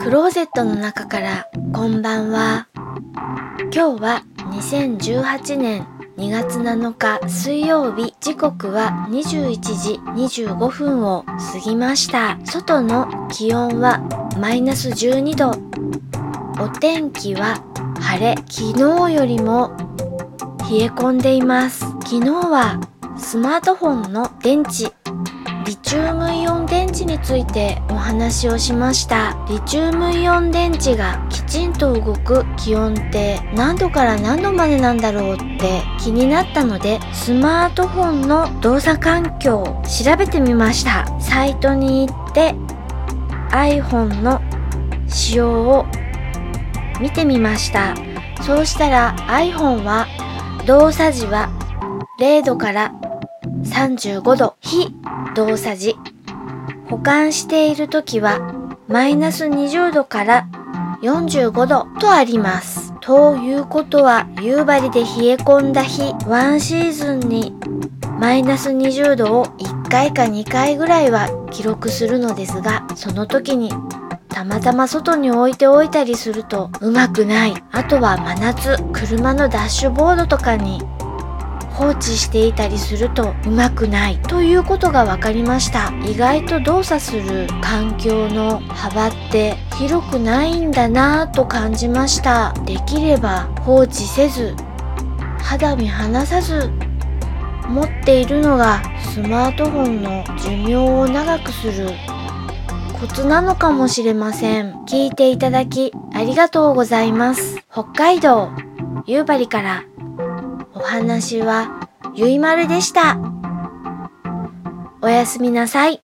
クローゼットの中からこんばんは。今日は2018年2月7日水曜日。時刻は21時25分を過ぎました。外の気温はマイナス12度。お天気は晴れ。昨日よりも冷え込んでいます。昨日はスマートフォンの電池リチウムイオン電池についてお話をしました。リチウムイオン電池がきちんと動く気温って何度から何度までなんだろうって気になったのでスマートフォンの動作環境を調べてみました。サイトに行って iPhone の仕様を見てみました。そうしたら iPhone は動作時は0度から35度非動作時。保管している時はマイナス20度から45度とあります。ということは夕張で冷え込んだ日ワンシーズンにマイナス20度を1回か2回ぐらいは記録するのですがその時にたまたま外に置いておいたりするとうまくない。あとは真夏車のダッシュボードとかに放置していたりするとうまくないということが分かりました。意外と動作する環境の幅って広くないんだなぁと感じました。できれば放置せず肌身離さず持っているのがスマートフォンの寿命を長くするコツなのかもしれません。聞いていただきありがとうございます。北海道夕張からお話はゆいまるでした。おやすみなさい。